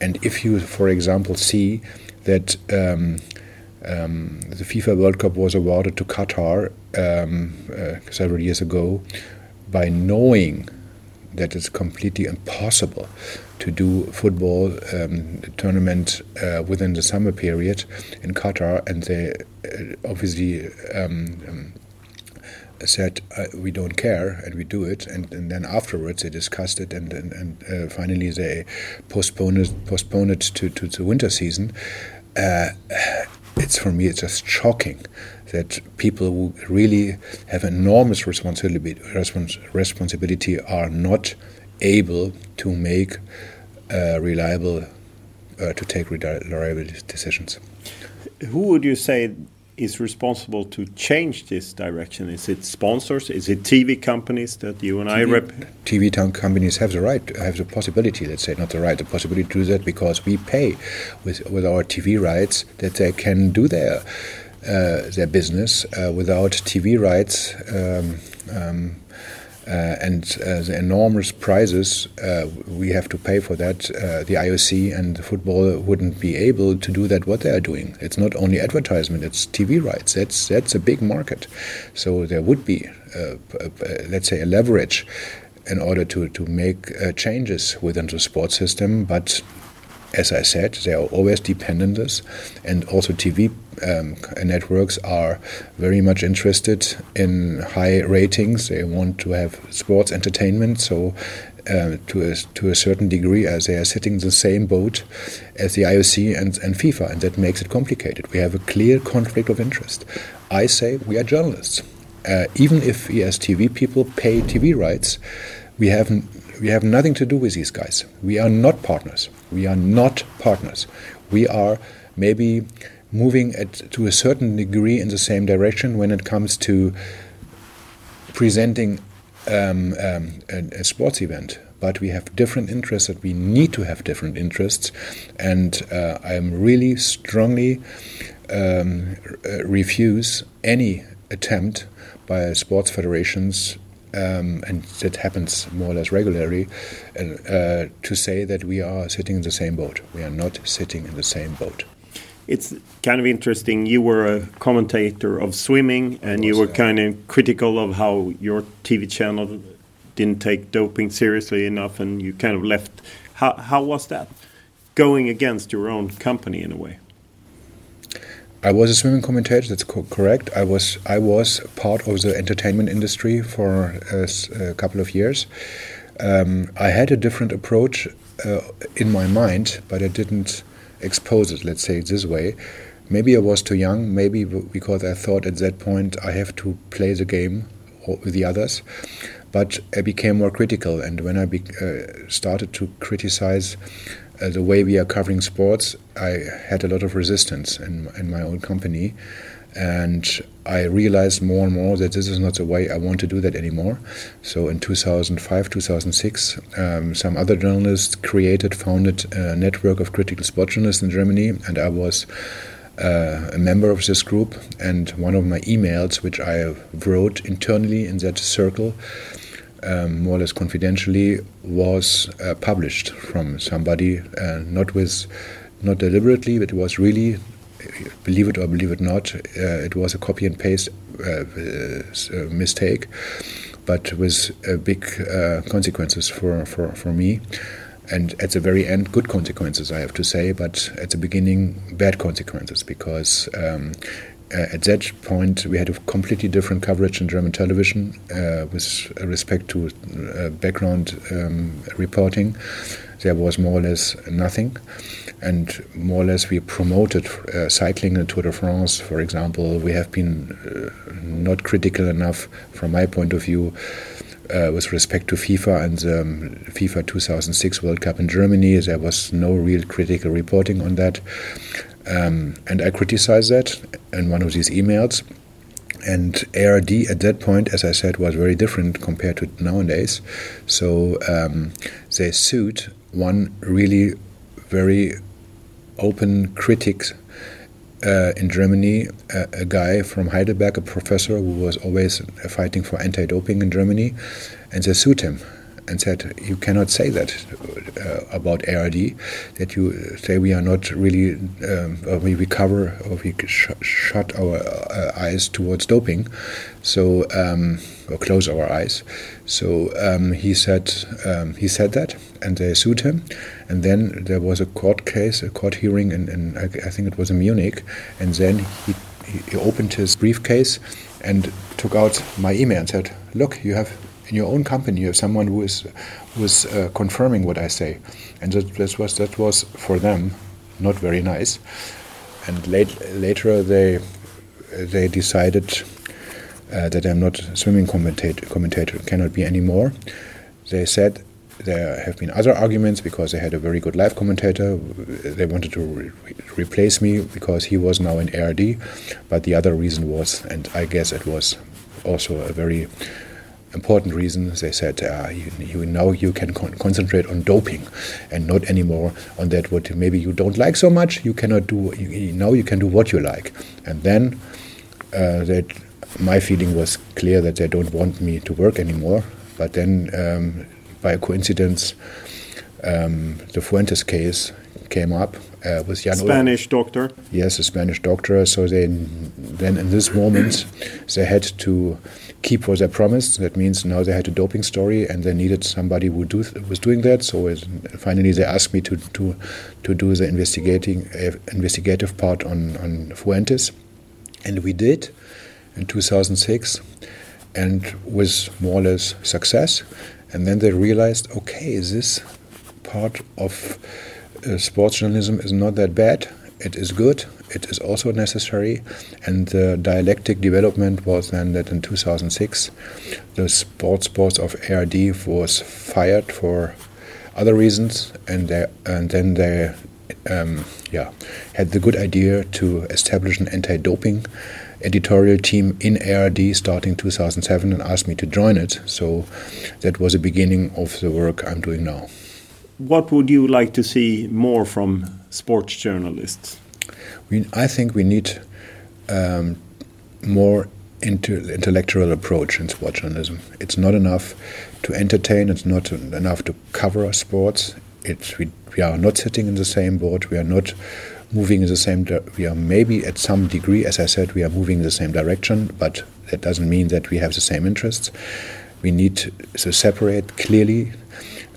And if you, for example, see that um, um, the FIFA World Cup was awarded to Qatar um, uh, several years ago, by knowing that it's completely impossible to do football um, tournament uh, within the summer period in Qatar, and they uh, obviously um, um, said uh, we don't care and we do it, and, and, then afterwards they discussed it, and and, and uh, finally they postponed it, postponed it to, to the winter season. Uh, it's for me it's just shocking that people who really have enormous responsibility responsibility are not able to make reliable uh, to take reliable decisions. Who would you say is responsible to change this direction? Is it sponsors? Is it TV companies that you and TV, I rep? TV companies have the right, have the possibility. Let's say not the right, the possibility to do that because we pay with with our TV rights that they can do their uh, their business uh, without TV rights. Um, um, uh, and uh, the enormous prizes uh, we have to pay for that, the IOC and the football wouldn't be able to do that. What they are doing, it's not only advertisement; it's TV rights. That's that's a big market. So there would be, let's say, a leverage in order to to make changes within the sports system, but as I said, they are always dependent, and also TV um, networks are very much interested in high ratings. They want to have sports entertainment, so uh, to a to a certain degree, as they are sitting in the same boat as the IOC and, and FIFA, and that makes it complicated. We have a clear conflict of interest. I say we are journalists. Uh, even if we as TV people pay TV rights, we have we have nothing to do with these guys. We are not partners. We are not partners. We are maybe moving at, to a certain degree in the same direction when it comes to presenting um, um, a, a, sports event. But we have different interests that we need to have different interests. And uh, I'm really strongly um, uh, refuse any attempt by sports federations um, and that happens more or less regularly, uh, to say that we are sitting in the same boat. We are not sitting in the same boat. It's kind of interesting. You were a commentator of swimming, and you were kind of critical of how your TV channel didn't take doping seriously enough, and you kind of left. How, how was that? Going against your own company in a way. I was a swimming commentator. That's co correct. I was I was part of the entertainment industry for a, a couple of years. Um, I had a different approach uh, in my mind, but I didn't expose it. Let's say it this way. Maybe I was too young. Maybe because I thought at that point I have to play the game with the others. But I became more critical, and when I uh, started to criticize uh, the way we are covering sports, I had a lot of resistance in, in my own company. And I realized more and more that this is not the way I want to do that anymore. So in 2005, 2006, um, some other journalists created, founded a network of critical sport journalists in Germany, and I was uh, a member of this group. And one of my emails, which I wrote internally in that circle, um, more or less confidentially, was uh, published from somebody, uh, not with, not deliberately, but it was really, believe it or believe it not, uh, it was a copy and paste uh, uh, mistake, but with big consequences for, for, for me. And at the very end, good consequences, I have to say, but at the beginning, bad consequences because um, uh, at that point, we had a completely different coverage in German television uh, with respect to uh, background um, reporting. There was more or less nothing, and more or less we promoted uh, cycling in Tour de France, for example. We have been uh, not critical enough, from my point of view, uh, with respect to FIFA and the um, FIFA 2006 World Cup in Germany. There was no real critical reporting on that. Um, and I criticized that in one of these emails. And ARD at that point, as I said, was very different compared to nowadays. So um, they sued one really very open critic uh, in Germany, a, a, guy from Heidelberg, a professor who was always fighting for anti doping in Germany, and they sued him and said, You cannot say that uh, about ARD, that you say we are not really, um, we recover or we sh shut our uh, eyes towards doping, so um, or close our eyes. So um, he said um, he said that, and they sued him. And then there was a court case, a court hearing, in, in I, I think it was in Munich. And then he, he opened his briefcase and took out my email and said, "Look, you have in your own company you have someone who is is uh, confirming what I say, and that, that was that was for them not very nice. And late, later they they decided uh, that I'm not swimming commentator, commentator cannot be anymore. They said there have been other arguments because they had a very good live commentator. They wanted to re replace me because he was now in ARD, but the other reason was, and I guess it was also a very important reason. They said uh, you, you now you can con concentrate on doping and not anymore on that what maybe you don't like so much. You cannot do you, now you can do what you like, and then uh, that my feeling was clear that they don't want me to work anymore. But then um, by coincidence, um, the Fuentes case came up uh, with Jan Spanish doctor. Yes, a Spanish doctor. So they then in this moment they had to keep what they promised. That means now they had a doping story and they needed somebody who do, was doing that. So it, finally they asked me to, to, to do the investigating uh, investigative part on, on Fuentes. And we did in 2006 and with more or less success. And then they realized, okay, this part of uh, sports journalism is not that bad. It is good. It is also necessary. And the dialectic development was then that in 2006, the sports boss of ARD was fired for other reasons, and they, and then they, um, yeah, had the good idea to establish an anti-doping editorial team in ARD starting 2007 and asked me to join it. So that was the beginning of the work I'm doing now. What would you like to see more from sports journalists? We, I think we need um, more intellectual approach in sports journalism. It's not enough to entertain. It's not enough to cover sports. It's we, we are not sitting in the same boat. We are not moving in the same. we are maybe at some degree, as I said, we are moving in the same direction, but that doesn't mean that we have the same interests. We need to separate clearly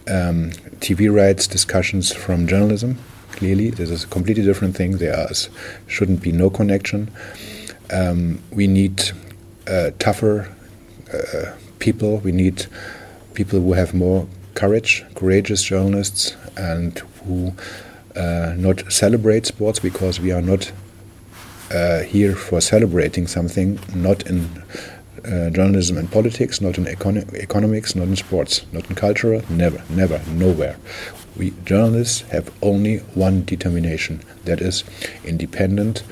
um, TV rights discussions from journalism. Clearly, this is a completely different thing. There shouldn't be no connection. Um, we need uh, tougher uh, people. We need people who have more courage, courageous journalists, and who uh, not celebrate sports because we are not uh, here for celebrating something, not in uh, journalism and politics, not in econ economics, not in sports, not in culture, never, never, nowhere. We journalists have only one determination that is independent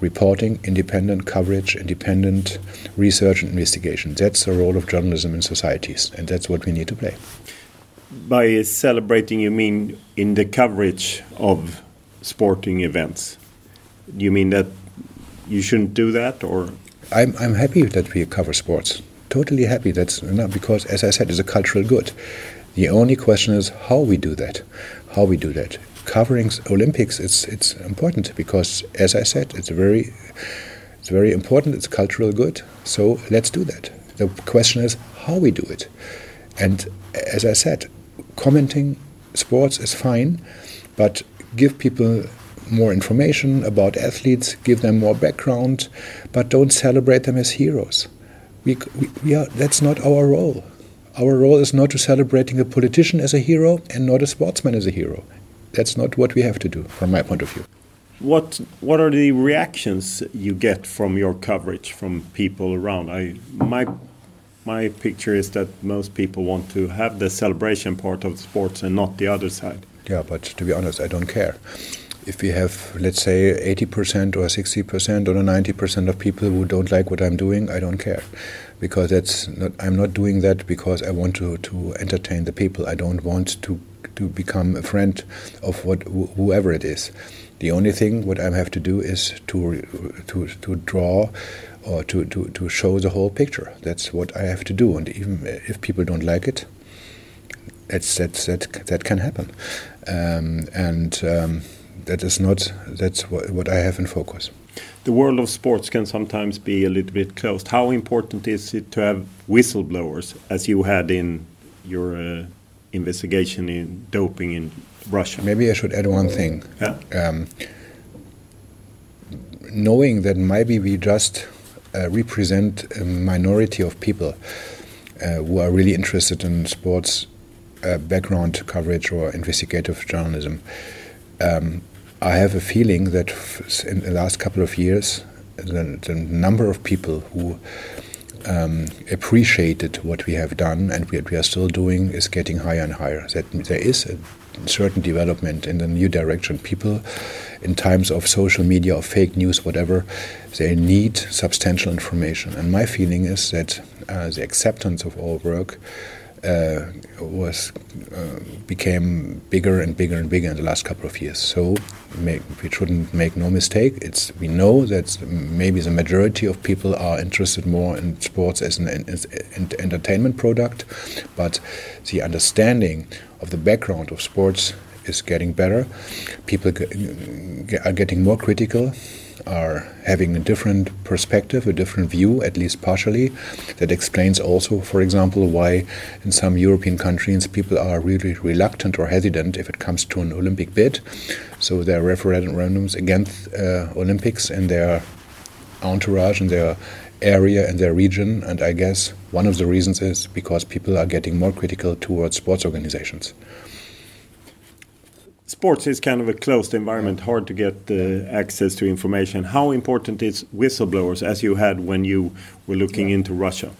reporting, independent coverage, independent research and investigation. That's the role of journalism in societies, and that's what we need to play by celebrating, you mean in the coverage of sporting events? You mean that you shouldn't do that, or? I'm I'm happy that we cover sports. Totally happy. That's not because, as I said, it's a cultural good. The only question is how we do that. How we do that. Covering Olympics, it's it's important because, as I said, it's very it's very important. It's cultural good. So let's do that. The question is how we do it. And as I said, commenting sports is fine, but give people more information about athletes, give them more background, but don't celebrate them as heroes. We, we, we are, that's not our role. Our role is not to celebrating a politician as a hero and not a sportsman as a hero. That's not what we have to do, from my point of view. What What are the reactions you get from your coverage from people around? I my my picture is that most people want to have the celebration part of sports and not the other side. Yeah, but to be honest, I don't care. If we have, let's say, 80% or 60% or 90% of people who don't like what I'm doing, I don't care. Because that's not, I'm not doing that because I want to, to entertain the people. I don't want to, to become a friend of what, wh whoever it is. The only thing what I have to do is to, to, to draw or to, to, to show the whole picture. That's what I have to do. And even if people don't like it, that's, that's, that, that can happen. Um, and um, that is not, that's what, what I have in focus. The world of sports can sometimes be a little bit closed. How important is it to have whistleblowers, as you had in your uh, investigation in doping in Russia? Maybe I should add one thing. Yeah. Um, knowing that maybe we just uh, represent a minority of people uh, who are really interested in sports uh, background coverage or investigative journalism. Um, I have a feeling that in the last couple of years, the, the number of people who um, appreciated what we have done and what we are still doing is getting higher and higher. That there is a certain development in the new direction. People, in times of social media or fake news, whatever, they need substantial information. And my feeling is that uh, the acceptance of our work uh, was uh, became bigger and bigger and bigger in the last couple of years. So make, we shouldn't make no mistake. It's we know that maybe the majority of people are interested more in sports as an, as an entertainment product, but the understanding of the background of sports is getting better. People are getting more critical are having a different perspective, a different view, at least partially. That explains also, for example, why in some European countries people are really reluctant or hesitant if it comes to an Olympic bid. So there are referendums against uh, Olympics in their entourage in their area and their region. And I guess one of the reasons is because people are getting more critical towards sports organizations sports is kind of a closed environment, hard to get uh, access to information. How important is whistleblowers, as you had when you were looking into Russia?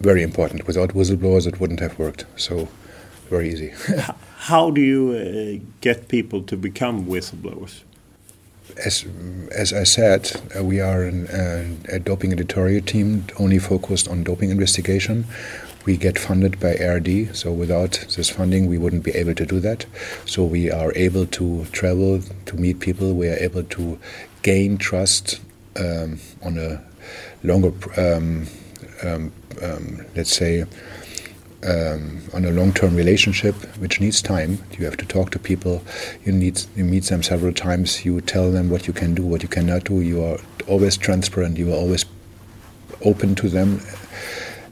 Very important. Without whistleblowers, it wouldn't have worked. So, very easy. How do you uh, get people to become whistleblowers? As, as I said, uh, we are an, uh, a doping editorial team only focused on doping investigation we get funded by ARD, so without this funding, we wouldn't be able to do that. So we are able to travel to meet people. We are able to gain trust um, on a longer, um, um, um let's say, um, on a long-term relationship, which needs time. You have to talk to people. You need you meet them several times. You tell them what you can do, what you cannot do. You are always transparent. You are always open to them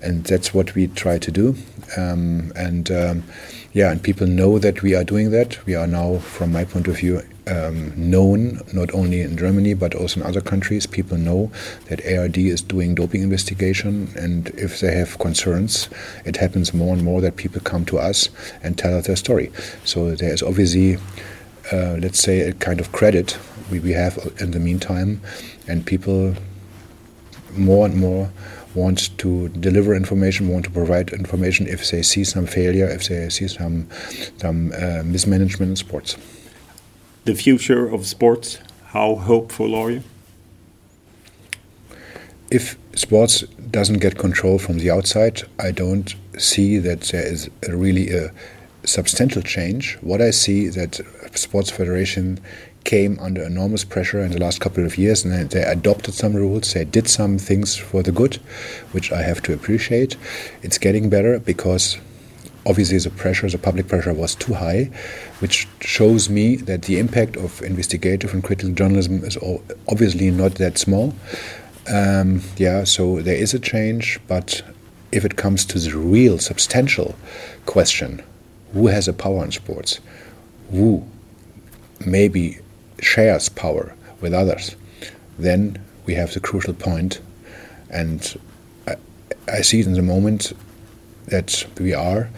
and that's what we try to do. Um, and um, yeah, and people know that we are doing that. We are now, from my point of view, um, known not only in Germany but also in other countries. People know that ARD is doing doping investigation, and if they have concerns, it happens more and more that people come to us and tell us their story. So there is obviously, uh, let's say, a kind of credit we, we have in the meantime, and people more and more want to deliver information, want to provide information if they see some failure, if they see some some uh, mismanagement in sports. The future of sports. How hopeful are you? If sports doesn't get control from the outside, I don't see that there is a really a substantial change. What I see that sports federation came under enormous pressure in the last couple of years, and they adopted some rules. They did some things for the good, which I have to appreciate. It's getting better because obviously the pressure, the public pressure was too high, which shows me that the impact of investigative and critical journalism is obviously not that small. Um, yeah, so there is a change, but if it comes to the real substantial question, who has a power in sports? Who maybe shares power with others, then we have the crucial point. And I, I see it in the moment that we are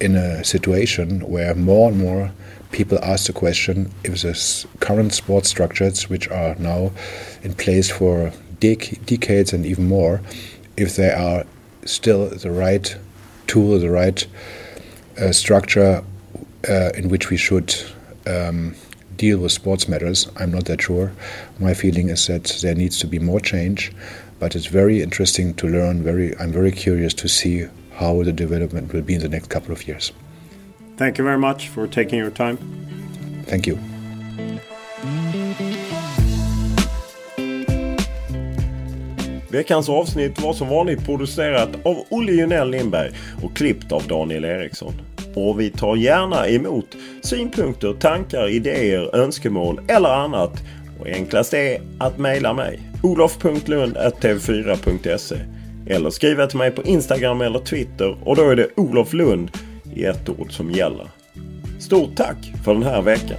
in a situation where more and more people ask the question if the current sports structures, which are now in place for dec decades and even more, if they are still the right tool, the right uh, structure uh, in which we should um, deal with sports matters. I'm not that sure. My feeling is that there needs to be more change, but it's very interesting to learn. Very, I'm very curious to see how the development will be in the next couple of years. Thank you very much for taking your time. Thank you. Veckans avsnitt var som vanligt producerat av Olle Junell Lindberg och klippt av Daniel Eriksson. Och vi tar gärna emot synpunkter, tankar, idéer, önskemål eller annat. Och enklast är att mejla mig olof.lund.tv4.se eller skriva till mig på Instagram eller Twitter och då är det Olof Lund i ett ord som gäller. Stort tack för den här veckan!